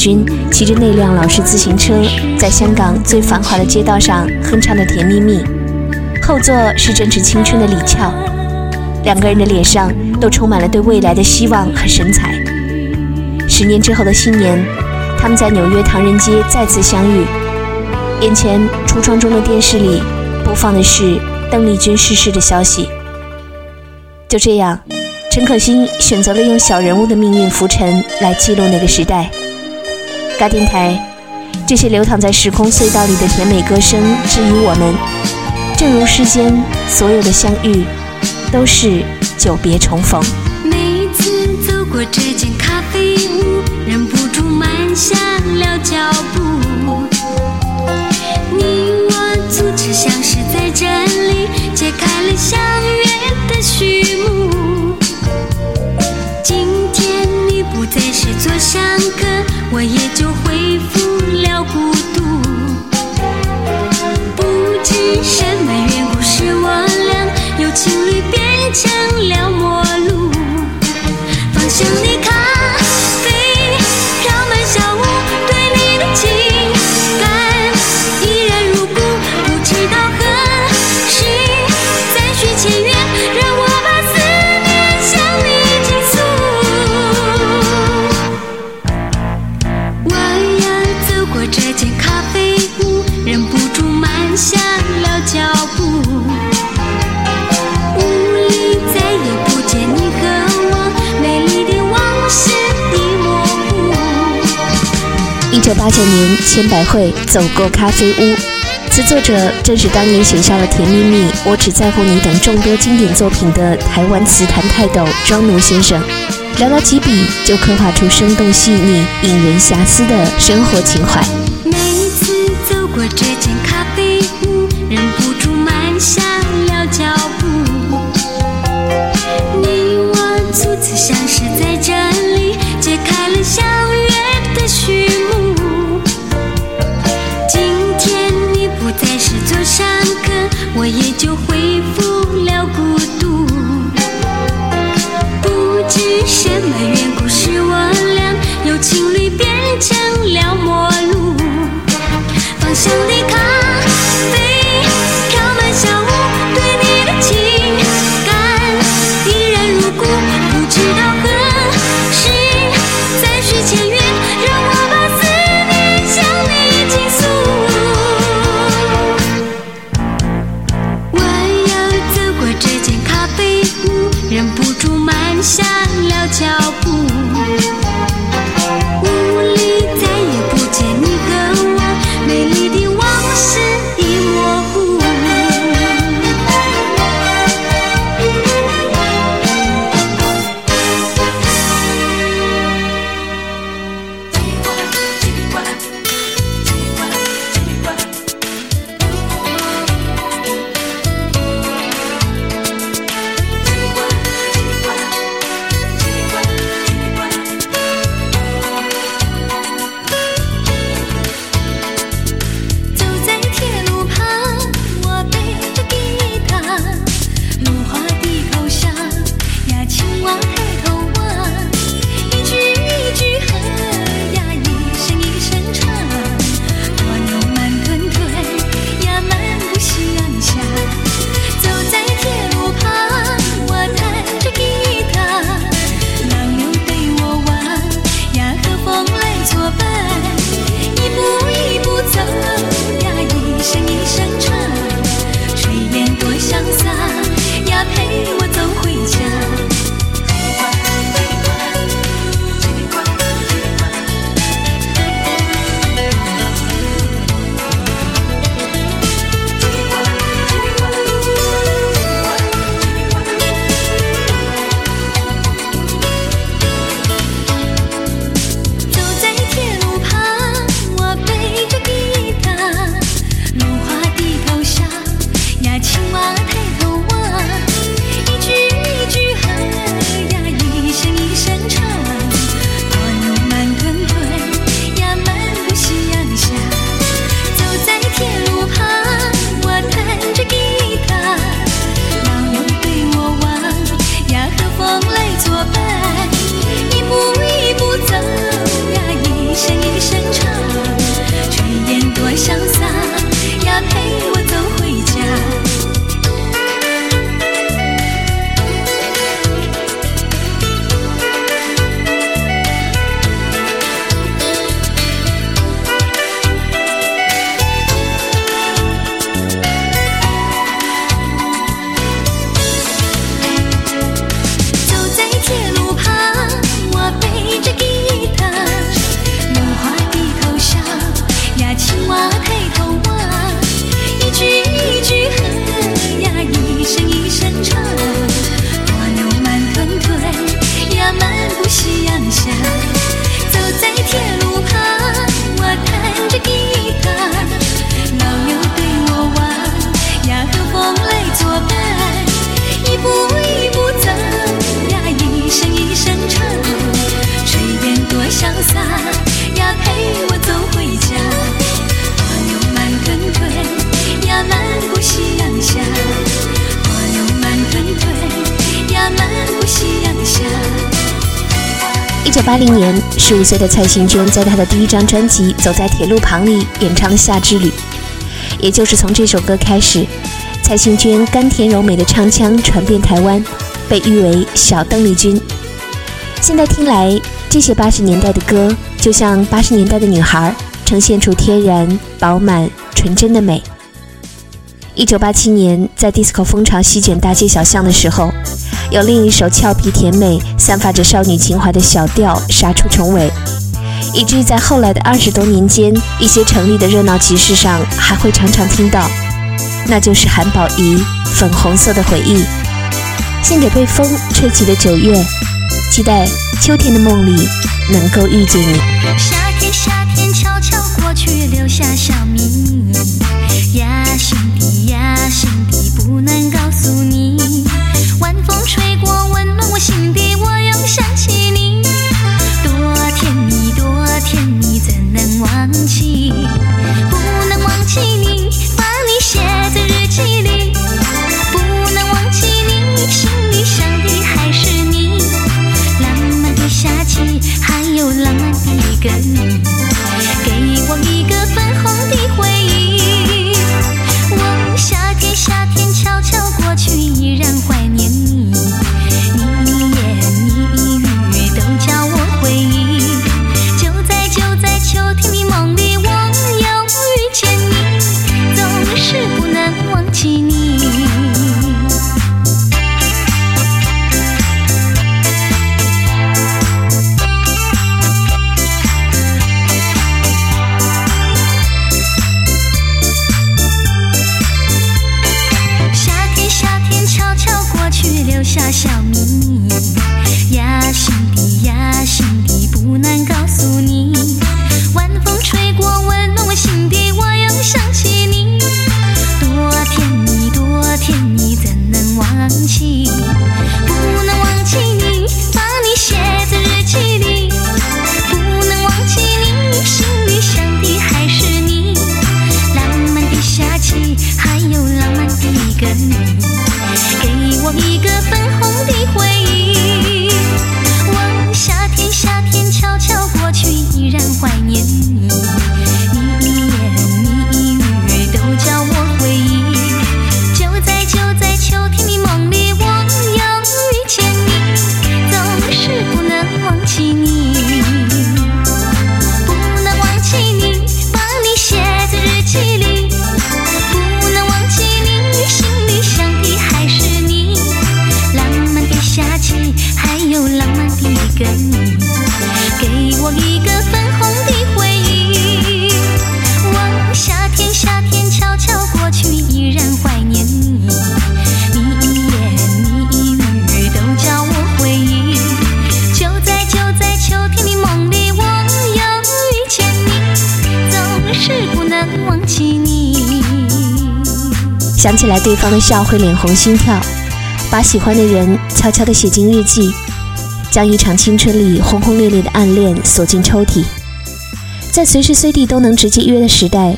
君骑着那辆老式自行车，在香港最繁华的街道上哼唱的《甜蜜蜜》，后座是正值青春的李翘，两个人的脸上都充满了对未来的希望和神采。十年之后的新年，他们在纽约唐人街再次相遇，眼前橱窗中的电视里播放的是邓丽君逝世的消息。就这样。陈可辛选择了用小人物的命运浮沉来记录那个时代。嘎电台，这些流淌在时空隧道里的甜美歌声，治愈我们。正如世间所有的相遇，都是久别重逢。每次走过这间咖啡屋，忍不住慢下了脚步。你我初次相识在这里，揭开了相约的序做相隔，我也就恢复了孤独。不知什么缘故，使我俩由情侣变成了陌九八九年，千百惠走过咖啡屋，词作者正是当年写下了《甜蜜蜜》《我只在乎你》等众多经典作品的台湾词坛泰斗庄奴先生。寥寥几笔，就刻画出生动细腻、引人遐思的生活情怀。十五岁的蔡幸娟在她的第一张专辑《走在铁路旁》里演唱了《夏之旅》，也就是从这首歌开始，蔡幸娟甘甜柔美的唱腔传遍台湾，被誉为“小邓丽君”。现在听来，这些八十年代的歌，就像八十年代的女孩，呈现出天然、饱满、纯真的美。一九八七年，在 disco 风潮席卷大街小巷的时候。有另一首俏皮甜美、散发着少女情怀的小调杀出重围，以至于在后来的二十多年间，一些城里的热闹集市上还会常常听到，那就是韩宝仪《粉红色的回忆》，献给被风吹起的九月，期待秋天的梦里能够遇见你。夏天，夏天悄悄过去，留下小秘密呀，心，心底，我又想起。起来对方的笑会脸红心跳，把喜欢的人悄悄地写进日记，将一场青春里轰轰烈烈的暗恋锁进抽屉。在随时随地都能直接约的时代，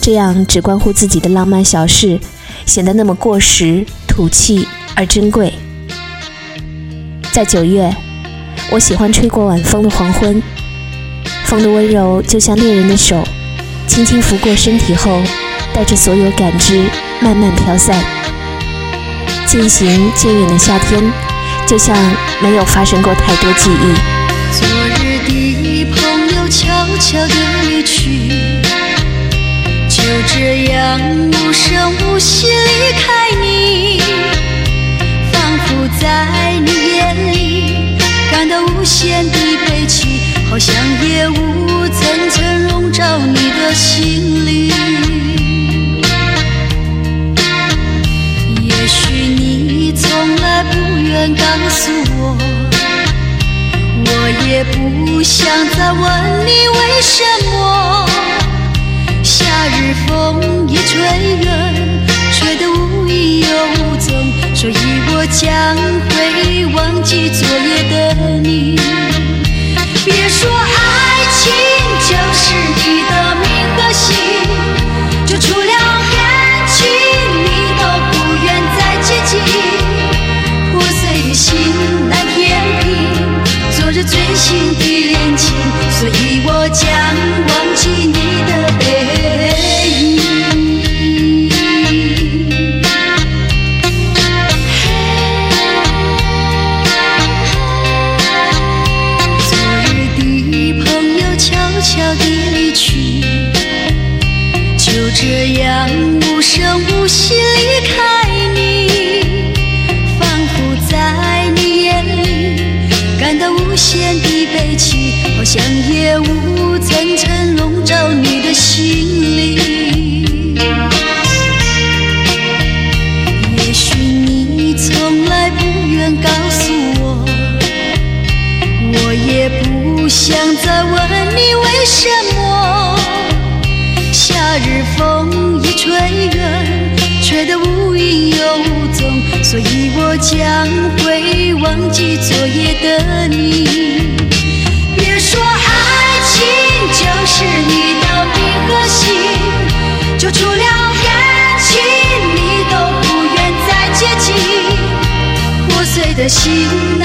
这样只关乎自己的浪漫小事，显得那么过时、土气而珍贵。在九月，我喜欢吹过晚风的黄昏，风的温柔就像恋人的手，轻轻拂过身体后，带着所有感知。慢慢飘散，渐行渐远的夏天，就像没有发生过太多记忆。昨日的朋友悄悄地离去，就这样无声无息离开你，仿佛在你眼里感到无限的悲戚，好像夜雾层层笼罩你的心里。不愿告诉我，我也不想再问你为什么。夏日风一吹远，吹得无影又无踪，所以我将会忘记昨夜的你。别说爱情就是你的命和心，就除了心。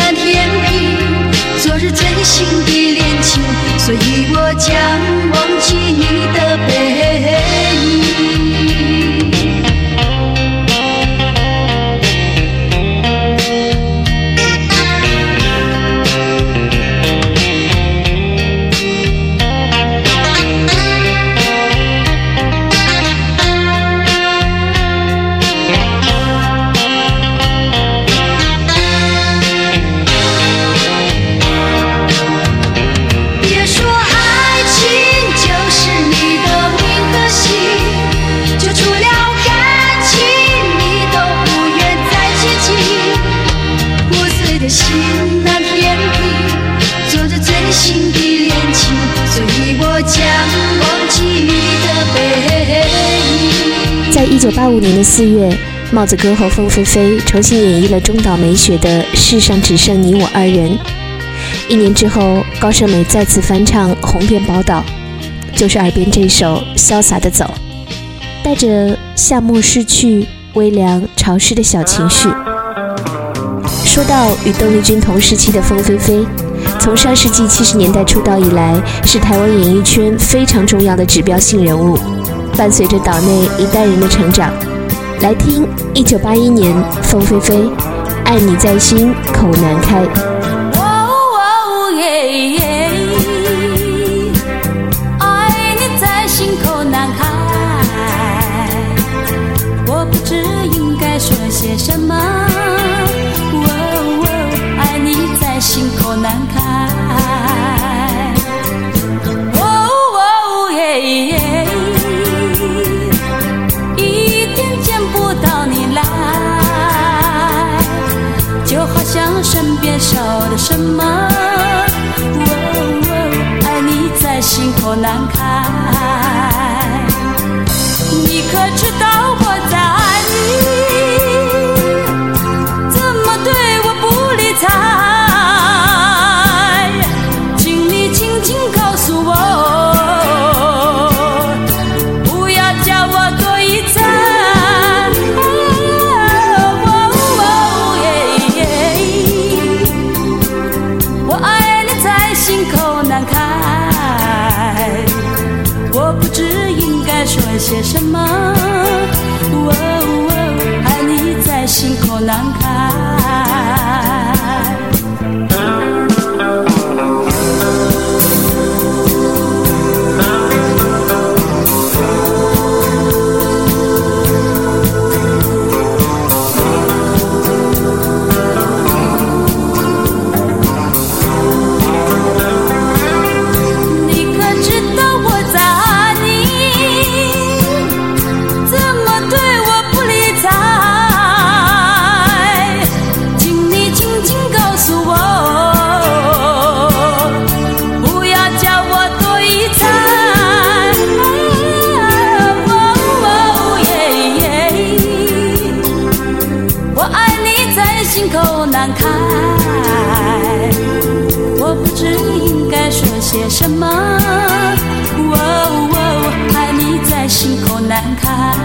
的四月，帽子哥和凤飞飞重新演绎了中岛美雪的《世上只剩你我二人》。一年之后，高胜美再次翻唱红遍宝岛，就是耳边这首《潇洒的走》，带着夏末逝去、微凉潮湿的小情绪。说到与邓丽君同时期的凤飞飞，从上世纪七十年代出道以来，是台湾演艺圈非常重要的指标性人物，伴随着岛内一代人的成长。来听一九八一年凤飞飞《爱你在心口难开》。什么。哦哦，爱你在心口难开。你可知道些什么。哦哦，爱你在心口难开，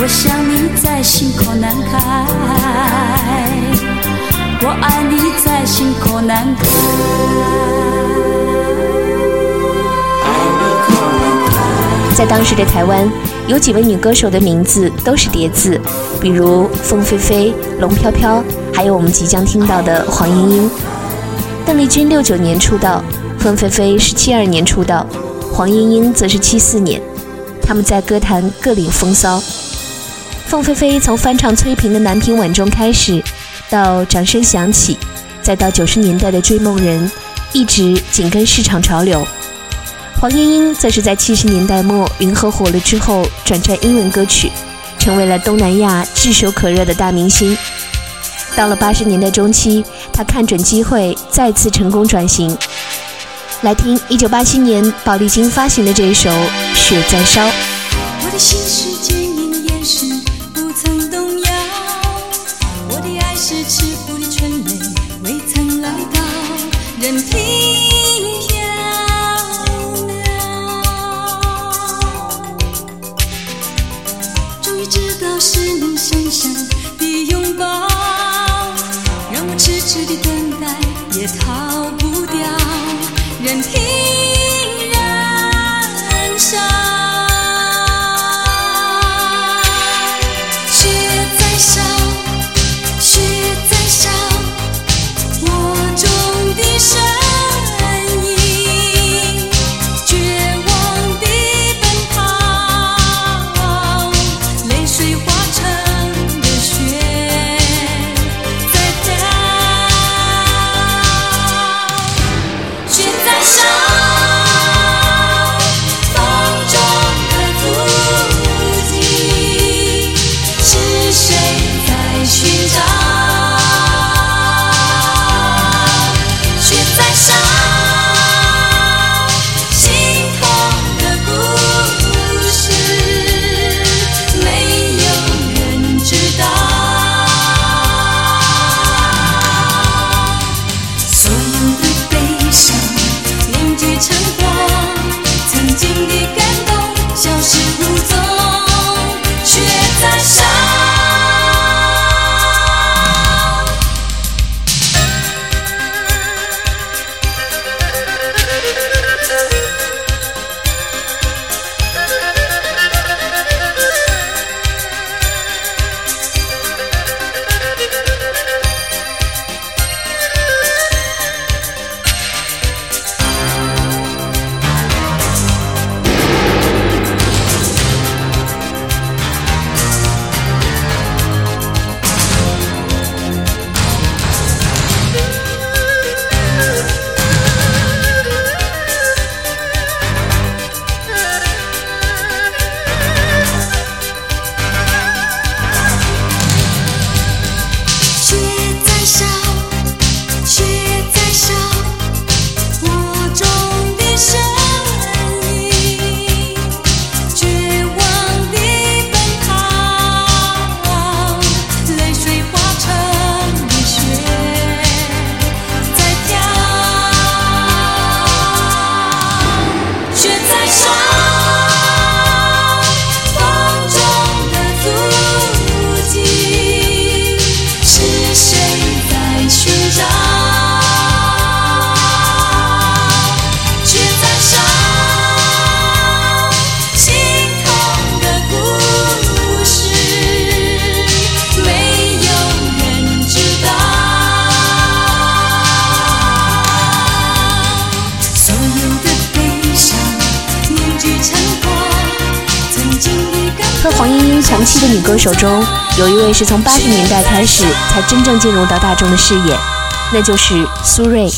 我想你在心口难开，我爱你在心口难开。在当时的台湾，有几位女歌手的名字都是叠字，比如凤飞飞、龙飘飘，还有我们即将听到的黄莺莺。邓丽君六九年出道，凤飞飞是七二年出道，黄莺莺则是七四年。他们在歌坛各领风骚。凤飞飞从翻唱崔萍的《南屏晚钟》开始，到掌声响起，再到九十年代的《追梦人》，一直紧跟市场潮流。黄莺莺则是在七十年代末云和火了之后，转战英文歌曲，成为了东南亚炙手可热的大明星。到了八十年代中期，他看准机会，再次成功转型。来听一九八七年宝丽金发行的这一首《雪在烧》。我的心是坚硬的岩石，不曾动摇。我的爱是赤腹的春雷，未曾来到，任凭飘渺。终于知道是你深深的拥抱，痴的等待，也逃不掉，任凭手中，有一位是从八十年代开始才真正进入到大众的视野，那就是苏芮。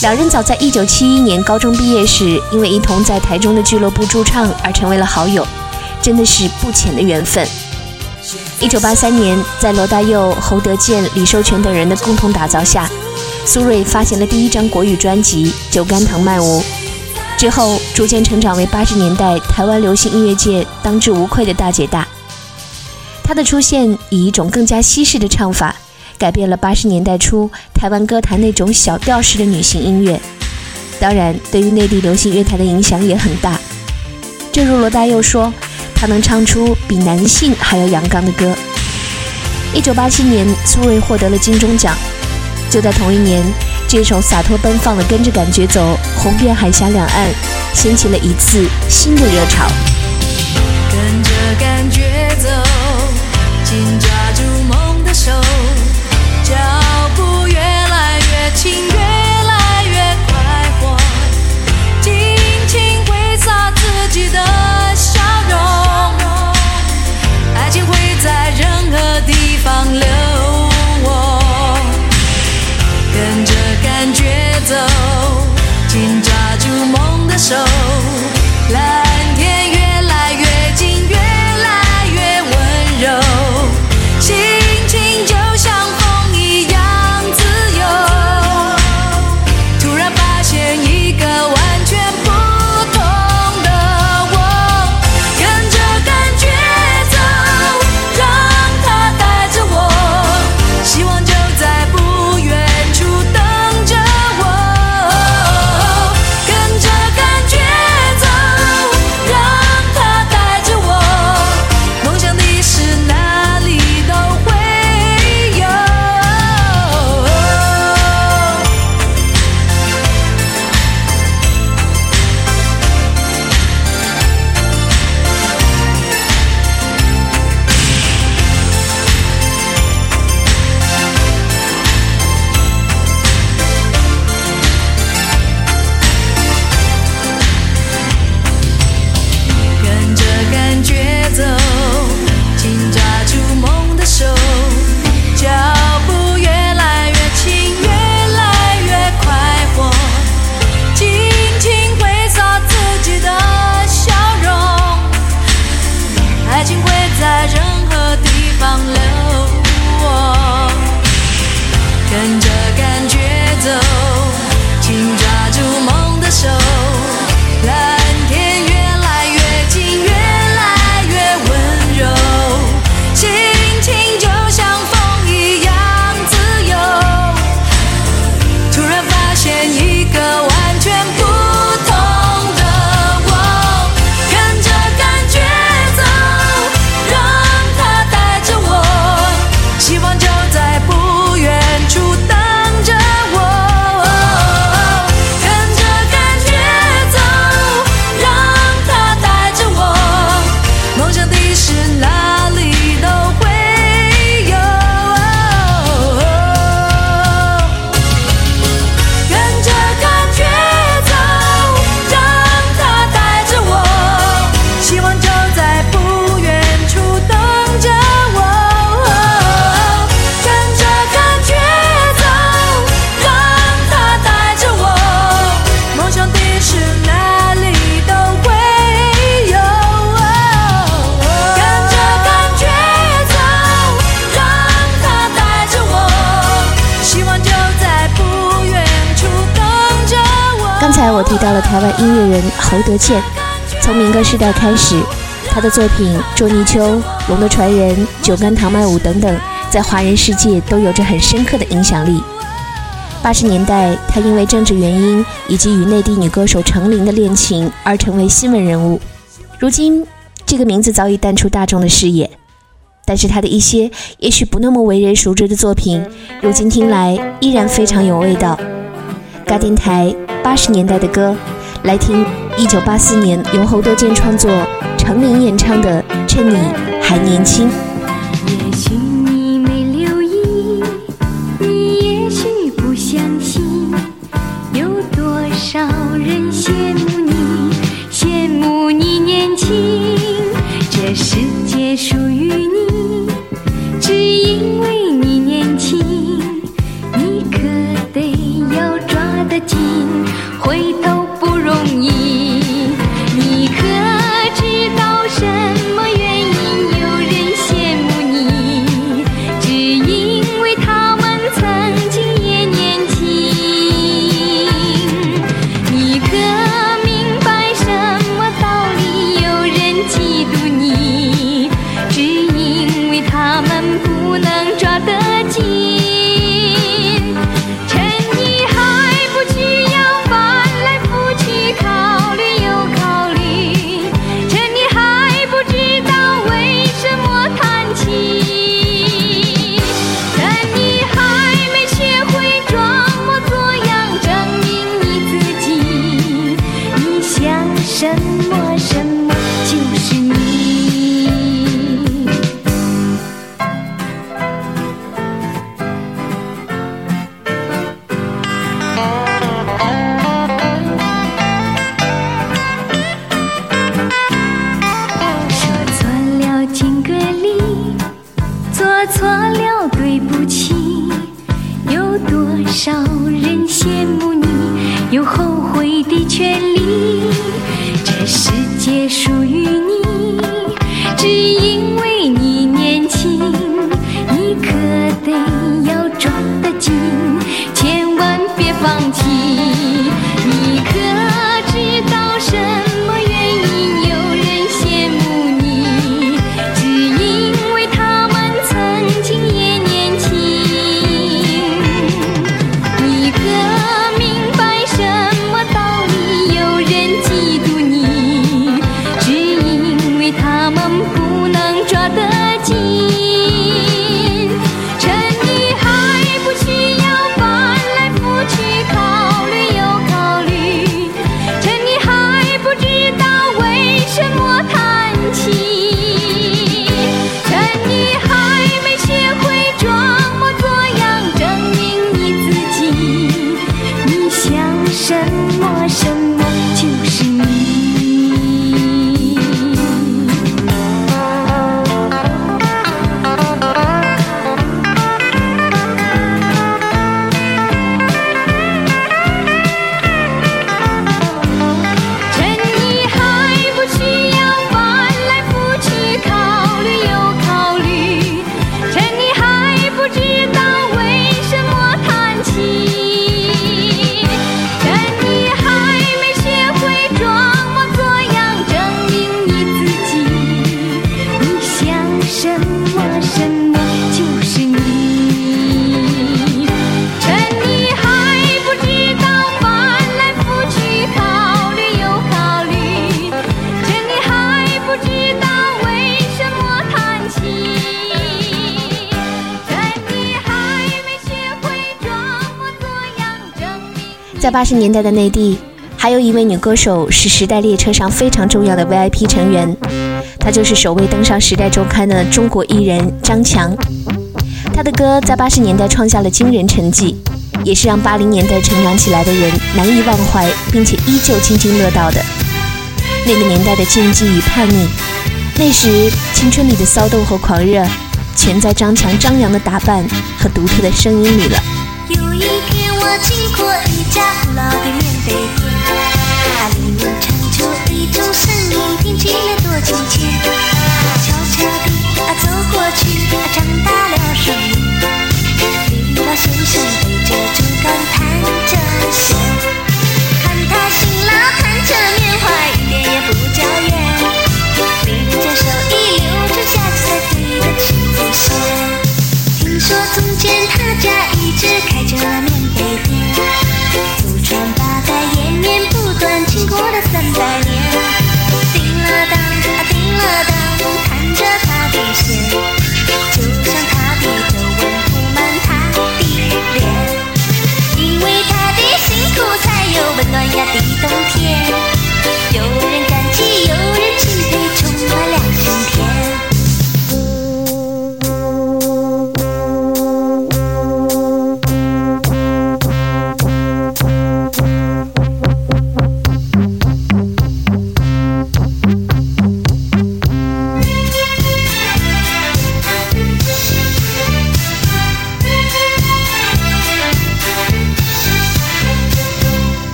两人早在一九七一年高中毕业时，因为一同在台中的俱乐部驻唱而成为了好友，真的是不浅的缘分。一九八三年，在罗大佑、侯德健、李寿全等人的共同打造下，苏芮发行了第一张国语专辑《酒干倘卖无》。之后逐渐成长为八十年代台湾流行音乐界当之无愧的大姐大。她的出现以一种更加西式的唱法，改变了八十年代初台湾歌坛那种小调式的女性音乐。当然，对于内地流行乐坛的影响也很大。正如罗大佑说，她能唱出比男性还要阳刚的歌。一九八七年，苏芮获得了金钟奖。就在同一年，这首洒脱奔放的《跟着感觉走》红遍海峡两岸，掀起了一次新的热潮。跟着感觉走，手，脚步越来越轻，越刚才我提到了台湾音乐人侯德健，从民歌时代开始，他的作品《捉泥鳅》《龙的传人》《酒干倘卖无》等等，在华人世界都有着很深刻的影响力。八十年代，他因为政治原因以及与内地女歌手程琳的恋情而成为新闻人物。如今，这个名字早已淡出大众的视野，但是他的一些也许不那么为人熟知的作品，如今听来依然非常有味道。嘎电台八十年代的歌，来听一九八四年由侯德健创作、程琳演唱的《趁你还年轻》。也许你没留意，你也许不相信，有多少人羡慕你，羡慕你年轻。这世界属于你，只因为今，回只在八十年代的内地，还有一位女歌手是时代列车上非常重要的 VIP 成员，她就是首位登上《时代周刊》的中国艺人张强。她的歌在八十年代创下了惊人成绩，也是让八零年代成长起来的人难以忘怀，并且依旧津津乐道的。那个年代的禁忌与叛逆，那时青春里的骚动和狂热，全在张强张扬的打扮和独特的声音里了。有一天，我经过一家古老的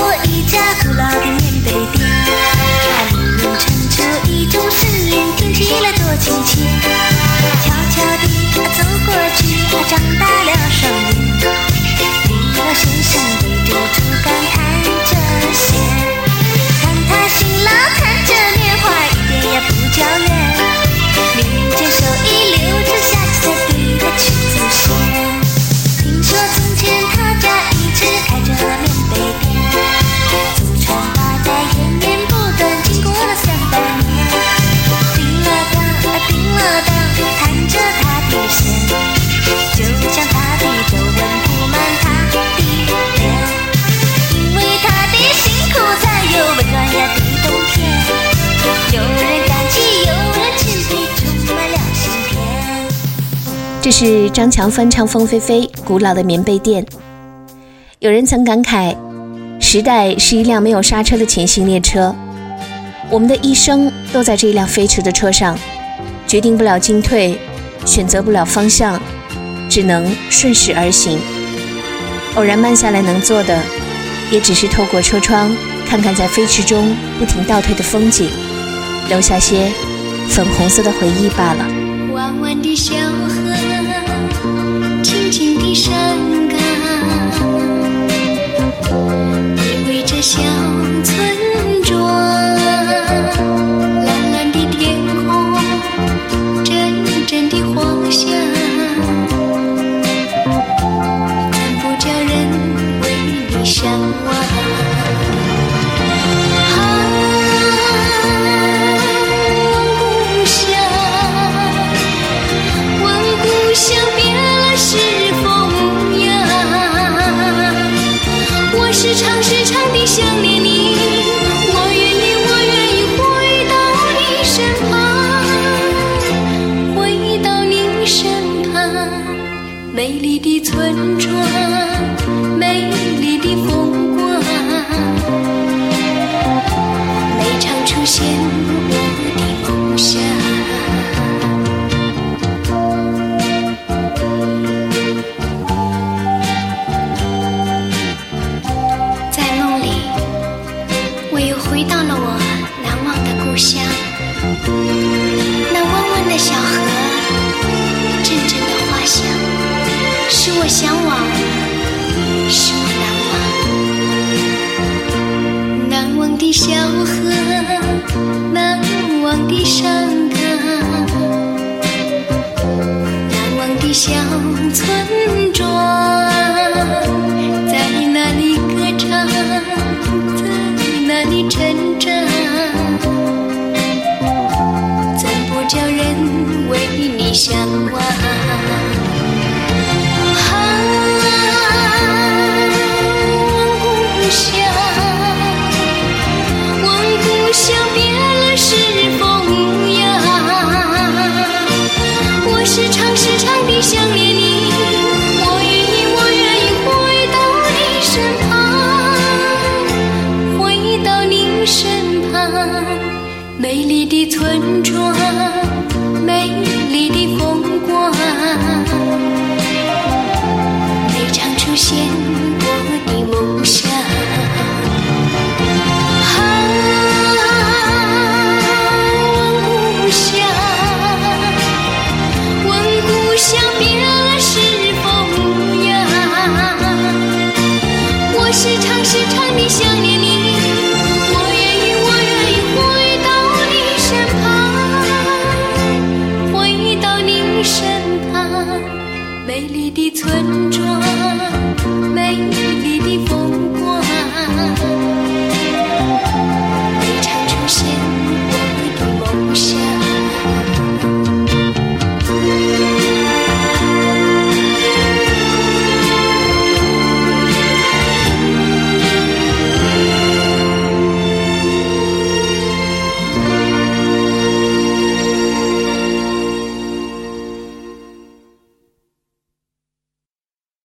过一家古老的棉被店，里面传出一种声音，听起来多亲切。悄悄地走过去，张大了双眼，李老先生对着竹竿弹着弦，看他辛劳弹着棉花，一点也不娇怨。这是张强翻唱《凤飞飞》古老的棉被店。有人曾感慨，时代是一辆没有刹车的前行列车，我们的一生都在这一辆飞驰的车上，决定不了进退，选择不了方向，只能顺势而行。偶然慢下来能做的，也只是透过车窗看看在飞驰中不停倒退的风景，留下些粉红色的回忆罢了。弯弯的小河，静静的山岗，依偎着小村场村庄，